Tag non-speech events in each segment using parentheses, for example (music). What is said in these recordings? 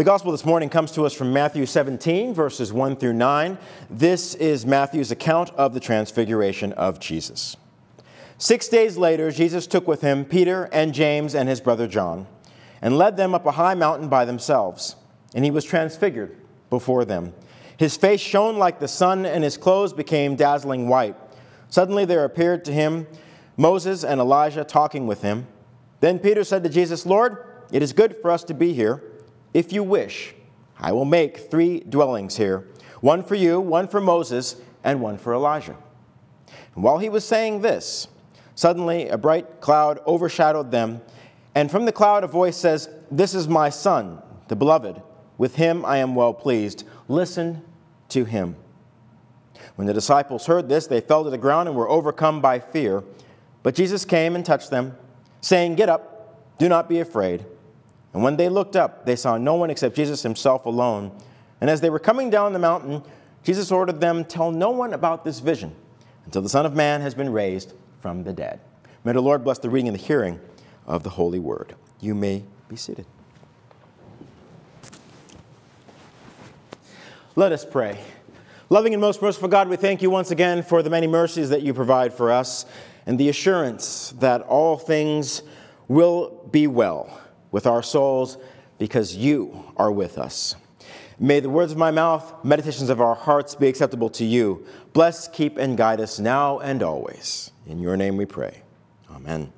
The gospel this morning comes to us from Matthew 17, verses 1 through 9. This is Matthew's account of the transfiguration of Jesus. Six days later, Jesus took with him Peter and James and his brother John, and led them up a high mountain by themselves. And he was transfigured before them. His face shone like the sun, and his clothes became dazzling white. Suddenly there appeared to him Moses and Elijah talking with him. Then Peter said to Jesus, Lord, it is good for us to be here. If you wish, I will make three dwellings here one for you, one for Moses, and one for Elijah. And while he was saying this, suddenly a bright cloud overshadowed them, and from the cloud a voice says, This is my son, the beloved. With him I am well pleased. Listen to him. When the disciples heard this, they fell to the ground and were overcome by fear. But Jesus came and touched them, saying, Get up, do not be afraid. And when they looked up, they saw no one except Jesus himself alone. And as they were coming down the mountain, Jesus ordered them, Tell no one about this vision until the Son of Man has been raised from the dead. May the Lord bless the reading and the hearing of the Holy Word. You may be seated. Let us pray. Loving and most merciful God, we thank you once again for the many mercies that you provide for us and the assurance that all things will be well with our souls because you are with us. May the words of my mouth, meditations of our hearts be acceptable to you. Bless, keep, and guide us now and always. In your name we pray. Amen.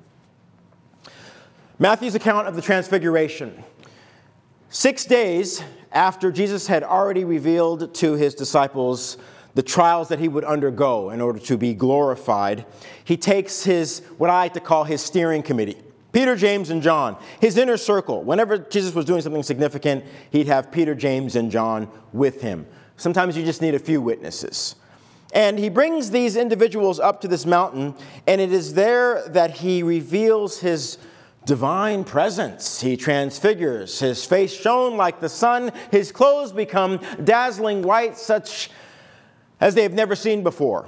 Matthew's account of the Transfiguration. Six days after Jesus had already revealed to his disciples the trials that he would undergo in order to be glorified, he takes his, what I like to call his steering committee Peter, James, and John, his inner circle. Whenever Jesus was doing something significant, he'd have Peter, James, and John with him. Sometimes you just need a few witnesses. And he brings these individuals up to this mountain, and it is there that he reveals his divine presence. He transfigures. His face shone like the sun. His clothes become dazzling white, such as they have never seen before.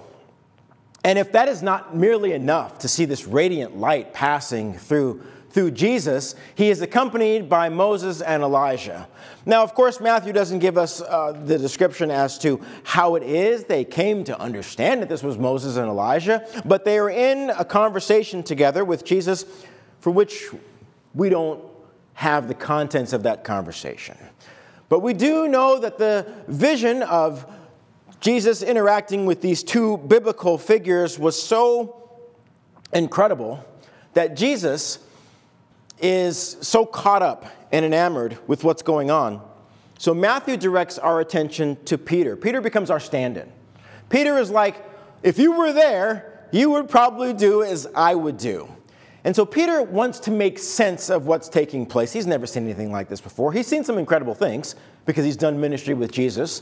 And if that is not merely enough to see this radiant light passing through, through Jesus, he is accompanied by Moses and Elijah. Now, of course, Matthew doesn't give us uh, the description as to how it is they came to understand that this was Moses and Elijah, but they are in a conversation together with Jesus for which we don't have the contents of that conversation. But we do know that the vision of Jesus interacting with these two biblical figures was so incredible that Jesus is so caught up and enamored with what's going on. So Matthew directs our attention to Peter. Peter becomes our stand in. Peter is like, if you were there, you would probably do as I would do. And so Peter wants to make sense of what's taking place. He's never seen anything like this before. He's seen some incredible things because he's done ministry with Jesus.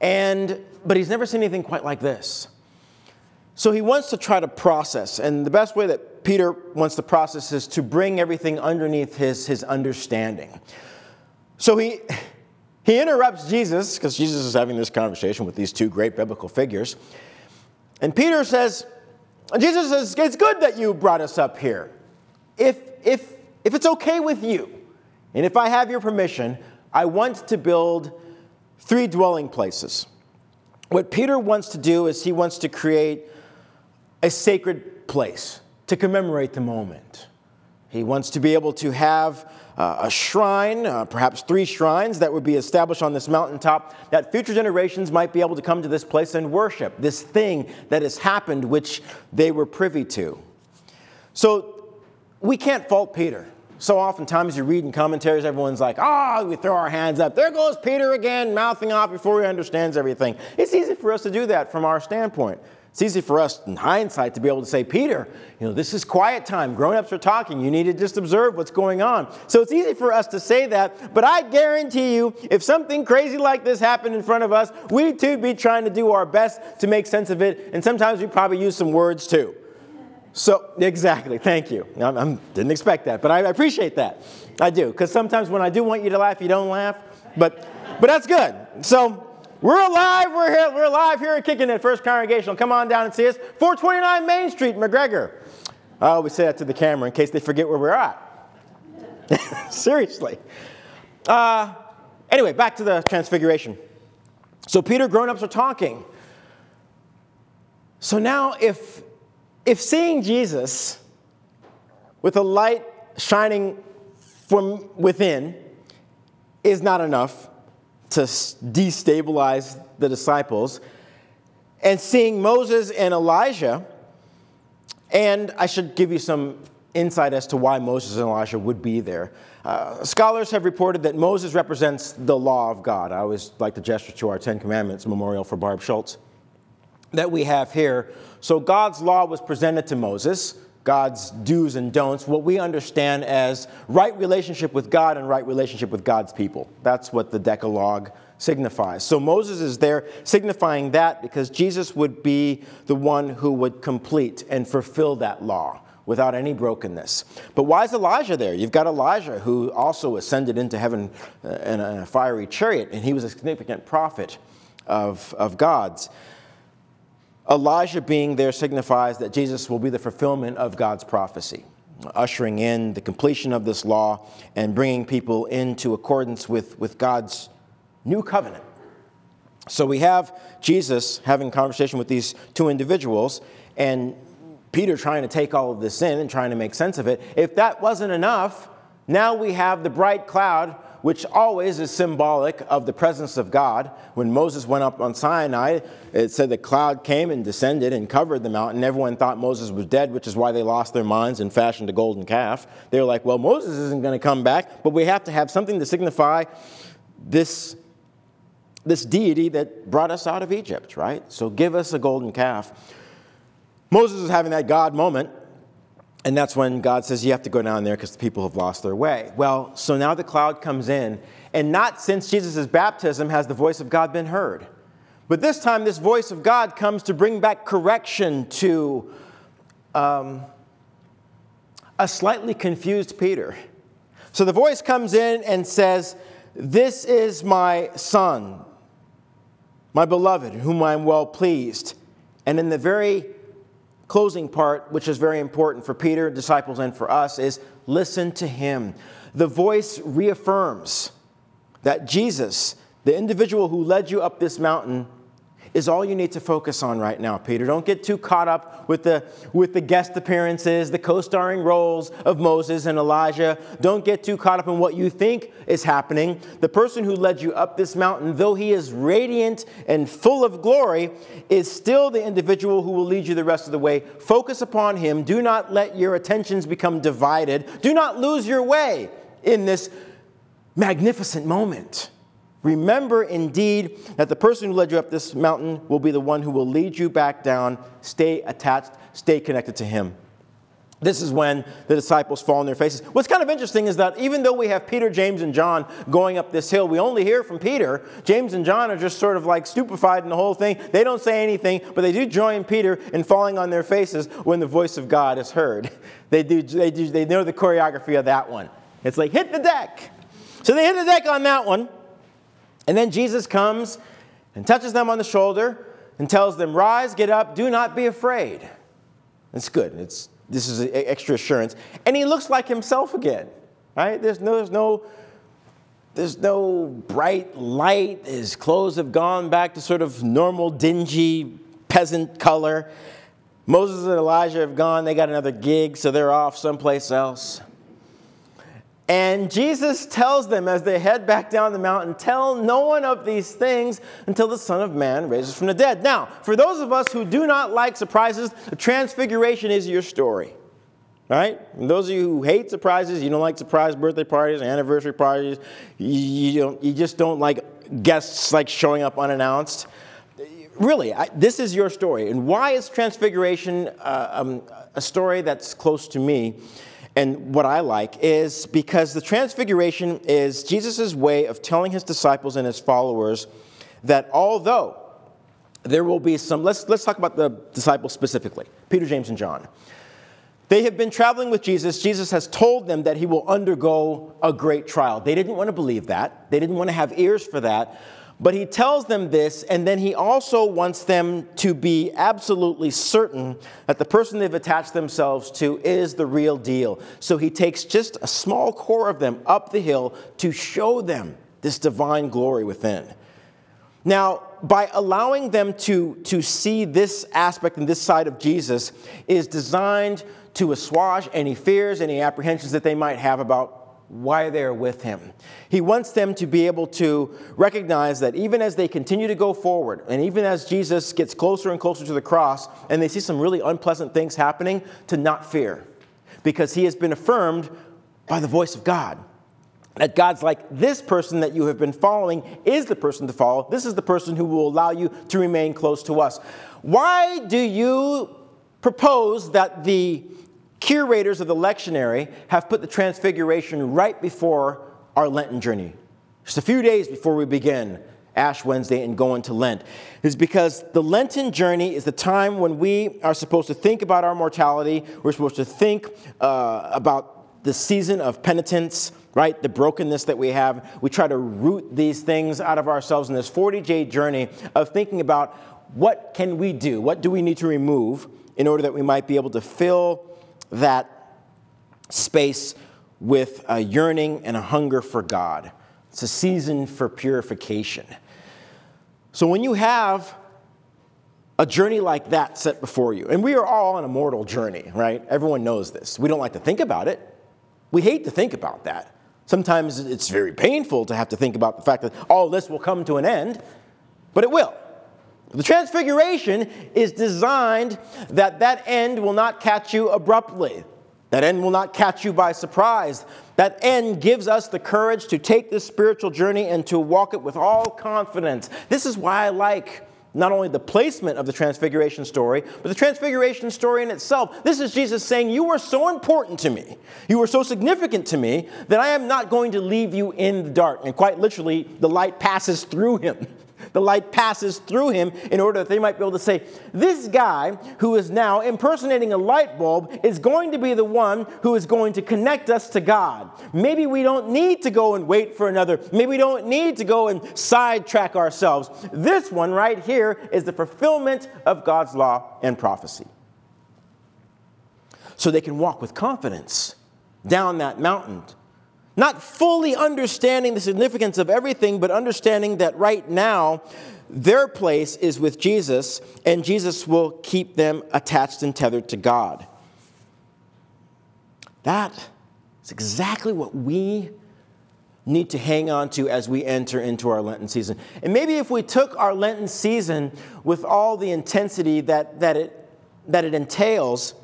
And, but he's never seen anything quite like this. So he wants to try to process. And the best way that Peter wants to process is to bring everything underneath his, his understanding. So he, he interrupts Jesus, because Jesus is having this conversation with these two great biblical figures. And Peter says, Jesus says, It's good that you brought us up here. If, if, if it's okay with you, and if I have your permission, I want to build three dwelling places. What Peter wants to do is he wants to create a sacred place to commemorate the moment. He wants to be able to have uh, a shrine, uh, perhaps three shrines that would be established on this mountaintop, that future generations might be able to come to this place and worship this thing that has happened, which they were privy to. So we can't fault Peter. So oftentimes you read in commentaries, everyone's like, ah, oh, we throw our hands up. There goes Peter again, mouthing off before he understands everything. It's easy for us to do that from our standpoint. It's easy for us in hindsight to be able to say, Peter, you know, this is quiet time. Grown ups are talking. You need to just observe what's going on. So it's easy for us to say that, but I guarantee you, if something crazy like this happened in front of us, we'd too be trying to do our best to make sense of it, and sometimes we probably use some words too. So, exactly, thank you. I didn't expect that, but I appreciate that. I do, because sometimes when I do want you to laugh, you don't laugh. But, but that's good. So, we're alive, we're here, we're alive here at Kicking It First Congregational. Come on down and see us. 429 Main Street, McGregor. I always say that to the camera in case they forget where we're at. (laughs) Seriously. Uh, Anyway, back to the transfiguration. So Peter grown-ups are talking. So now if if seeing Jesus with a light shining from within is not enough to destabilize the disciples, and seeing Moses and Elijah, and I should give you some insight as to why Moses and Elijah would be there. Uh, scholars have reported that Moses represents the law of God. I always like to gesture to our Ten Commandments memorial for Barb Schultz that we have here. So God's law was presented to Moses, God's do's and don'ts, what we understand as right relationship with God and right relationship with God's people. That's what the Decalogue signifies. So Moses is there signifying that because Jesus would be the one who would complete and fulfill that law without any brokenness. But why is Elijah there? You've got Elijah who also ascended into heaven uh, in a fiery chariot, and he was a significant prophet of, of God's. Elijah being there signifies that Jesus will be the fulfillment of God's prophecy, ushering in the completion of this law and bringing people into accordance with, with God's new covenant. So we have Jesus having conversation with these two individuals, and Peter trying to take all of this in and trying to make sense of it. If that wasn't enough, now we have the bright cloud which always is symbolic of the presence of God. When Moses went up on Sinai, it said the cloud came and descended and covered the mountain. Everyone thought Moses was dead, which is why they lost their minds and fashioned a golden calf. They were like, well, Moses isn't going to come back, but we have to have something to signify this, this deity that brought us out of Egypt, right? So give us a golden calf. Moses is having that God moment and that's when God says, You have to go down there because the people have lost their way. Well, so now the cloud comes in, and not since Jesus' baptism has the voice of God been heard. But this time, this voice of God comes to bring back correction to um, a slightly confused Peter. So the voice comes in and says, This is my son, my beloved, whom I am well pleased. And in the very closing part, which is very important for Peter, disciples, and for us, is listen to him. The voice reaffirms that Jesus, the individual who led you up this mountain, is all you need to focus on right now, Peter. Don't get too caught up with the, with the guest appearances, the co starring roles of Moses and Elijah. Don't get too caught up in what you think is happening. The person who led you up this mountain, though he is radiant and full of glory, is still the individual who will lead you the rest of the way. Focus upon him. Do not let your attentions become divided. Do not lose your way in this magnificent moment. Remember indeed that the person who led you up this mountain will be the one who will lead you back down. Stay attached, stay connected to him. This is when the disciples fall on their faces. What's kind of interesting is that even though we have Peter, James, and John going up this hill, we only hear from Peter. James and John are just sort of like stupefied in the whole thing. They don't say anything, but they do join Peter in falling on their faces when the voice of God is heard. (laughs) They, do, they, do, they know the choreography of that one. It's like, hit the deck. So they hit the deck on that one. And then Jesus comes and touches them on the shoulder and tells them, Rise, get up, do not be afraid. It's good. It's, this is extra assurance. And he looks like himself again, right? There's no, there's no, there's no bright light. His clothes have gone back to sort of normal, dingy, peasant color. Moses and Elijah have gone. They got another gig, so they're off someplace else. And Jesus tells them as they head back down the mountain, Tell no one of these things until the Son of Man raises from the dead. Now, for those of us who do not like surprises, the transfiguration is your story. Right? And those of you who hate surprises, you don't like surprise birthday parties, anniversary parties, you, don't, you just don't like guests like showing up unannounced. Really, I, this is your story. And why is transfiguration uh, um, a story that's close to me? And what I like is because the transfiguration is Jesus' way of telling his disciples and his followers that although there will be some, let's, let's talk about the disciples specifically Peter, James, and John. They have been traveling with Jesus. Jesus has told them that he will undergo a great trial. They didn't want to believe that, they didn't want to have ears for that. But he tells them this, and then he also wants them to be absolutely certain that the person they've attached themselves to is the real deal. So he takes just a small core of them up the hill to show them this divine glory within. Now, by allowing them to, to see this aspect and this side of Jesus is designed to assuage any fears, any apprehensions that they might have about why they're with him. He wants them to be able to recognize that even as they continue to go forward, and even as Jesus gets closer and closer to the cross, and they see some really unpleasant things happening, to not fear, because he has been affirmed by the voice of God. That God's like, this person that you have been following is the person to follow. This is the person who will allow you to remain close to us. Why do you propose that the curators of the lectionary have put the transfiguration right before our Lenten journey? Just a few days before we begin Ash Wednesday and go into Lent is because the Lenten journey is the time when we are supposed to think about our mortality. We're supposed to think uh, about the season of penitence, right? The brokenness that we have. We try to root these things out of ourselves in this 40 day journey of thinking about what can we do? What do we need to remove in order that we might be able to fill that space with a yearning and a hunger for God? It's a season for purification. So when you have a journey like that set before you, and we are all on a mortal journey, right? Everyone knows this. We don't like to think about it. We hate to think about that. Sometimes it's very painful to have to think about the fact that all this will come to an end, but it will. The transfiguration is designed that that end will not catch you abruptly. That end will not catch you by surprise. That end gives us the courage to take this spiritual journey and to walk it with all confidence. This is why I like not only the placement of the transfiguration story, but the transfiguration story in itself. This is Jesus saying, You were so important to me, you were so significant to me, that I am not going to leave you in the dark. And quite literally, the light passes through him. (laughs) The light passes through him in order that they might be able to say, This guy who is now impersonating a light bulb is going to be the one who is going to connect us to God. Maybe we don't need to go and wait for another. Maybe we don't need to go and sidetrack ourselves. This one right here is the fulfillment of God's law and prophecy. So they can walk with confidence down that mountain not fully understanding the significance of everything, but understanding that right now their place is with Jesus, and Jesus will keep them attached and tethered to God. That is exactly what we need to hang on to as we enter into our Lenten season. And maybe if we took our Lenten season with all the intensity that, that, it, that it entails,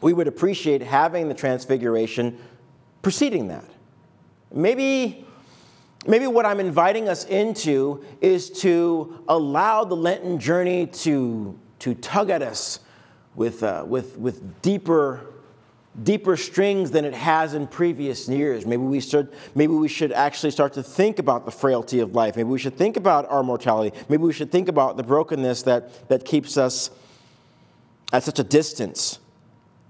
we would appreciate having the transfiguration preceding that. Maybe, maybe what I'm inviting us into is to allow the Lenten journey to, to tug at us with, uh, with, with deeper, deeper strings than it has in previous years. Maybe we, should, maybe we should actually start to think about the frailty of life. Maybe we should think about our mortality. Maybe we should think about the brokenness that, that keeps us at such a distance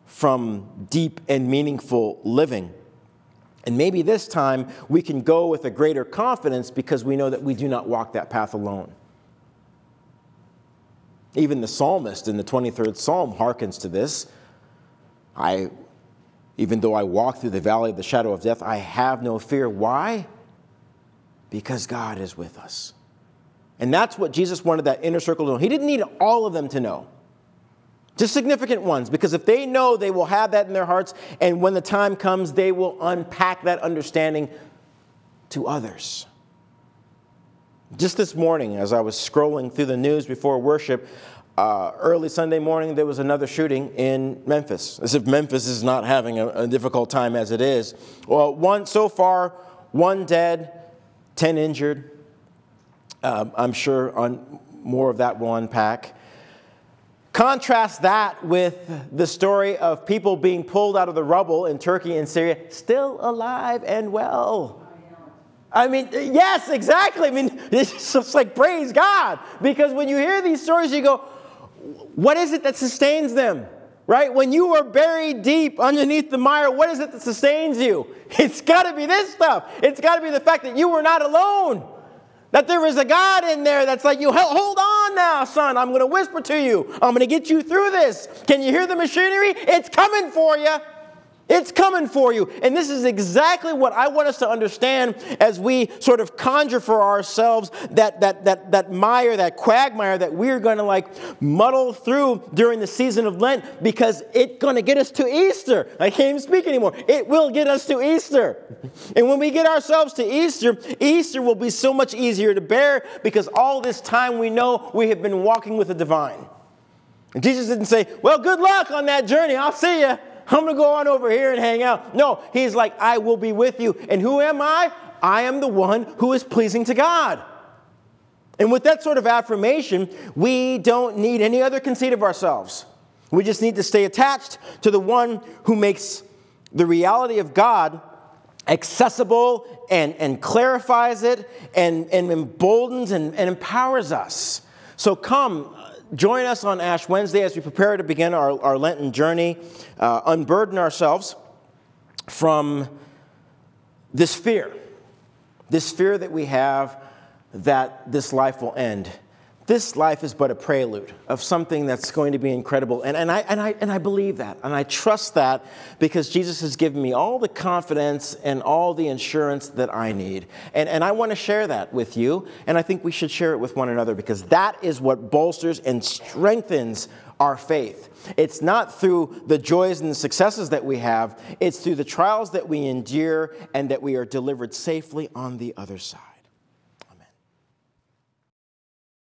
from deep and meaningful living. And maybe this time we can go with a greater confidence because we know that we do not walk that path alone. Even the psalmist in the 23rd Psalm hearkens to this. I, even though I walk through the valley of the shadow of death, I have no fear. Why? Because God is with us. And that's what Jesus wanted that inner circle to know. He didn't need all of them to know. Just significant ones, because if they know, they will have that in their hearts, and when the time comes, they will unpack that understanding to others. Just this morning, as I was scrolling through the news before worship, uh, early Sunday morning, there was another shooting in Memphis. As if Memphis is not having a, a difficult time as it is. Well, one so far, one dead, ten injured. Uh, I'm sure on, more of that will unpack. Contrast that with the story of people being pulled out of the rubble in Turkey and Syria, still alive and well. I mean, yes, exactly. I mean, (laughs) it's just like praise God. Because when you hear these stories, you go, what is it that sustains them? Right? When you are buried deep underneath the mire, what is it that sustains you? (laughs) It's got to be this stuff. It's got to be the fact that you were not alone. That there is a God in there that's like, you hold on now, son. I'm going to whisper to you. I'm going to get you through this. Can you hear the machinery? It's coming for you. It's coming for you. And this is exactly what I want us to understand as we sort of conjure for ourselves that, that, that, that mire, that quagmire that we're going to like muddle through during the season of Lent because it's going to get us to Easter. I can't even speak anymore. It will get us to Easter. And when we get ourselves to Easter, Easter will be so much easier to bear because all this time we know we have been walking with the divine. And Jesus didn't say, Well, good luck on that journey. I'll see you. I'm going to go on over here and hang out. No, he's like, I will be with you. And who am I? I am the one who is pleasing to God. And with that sort of affirmation, we don't need any other conceit of ourselves. We just need to stay attached to the one who makes the reality of God accessible and, and clarifies it and, and emboldens and, and empowers us. So come, join us on Ash Wednesday as we prepare to begin our, our Lenten journey, uh, unburden ourselves from this fear, this fear that we have that this life will end this life is but a prelude of something that's going to be incredible. And, and, I, and, I, and I believe that. And I trust that because Jesus has given me all the confidence and all the insurance that I need. And, and I want to share that with you. And I think we should share it with one another because that is what bolsters and strengthens our faith. It's not through the joys and the successes that we have, it's through the trials that we endure and that we are delivered safely on the other side.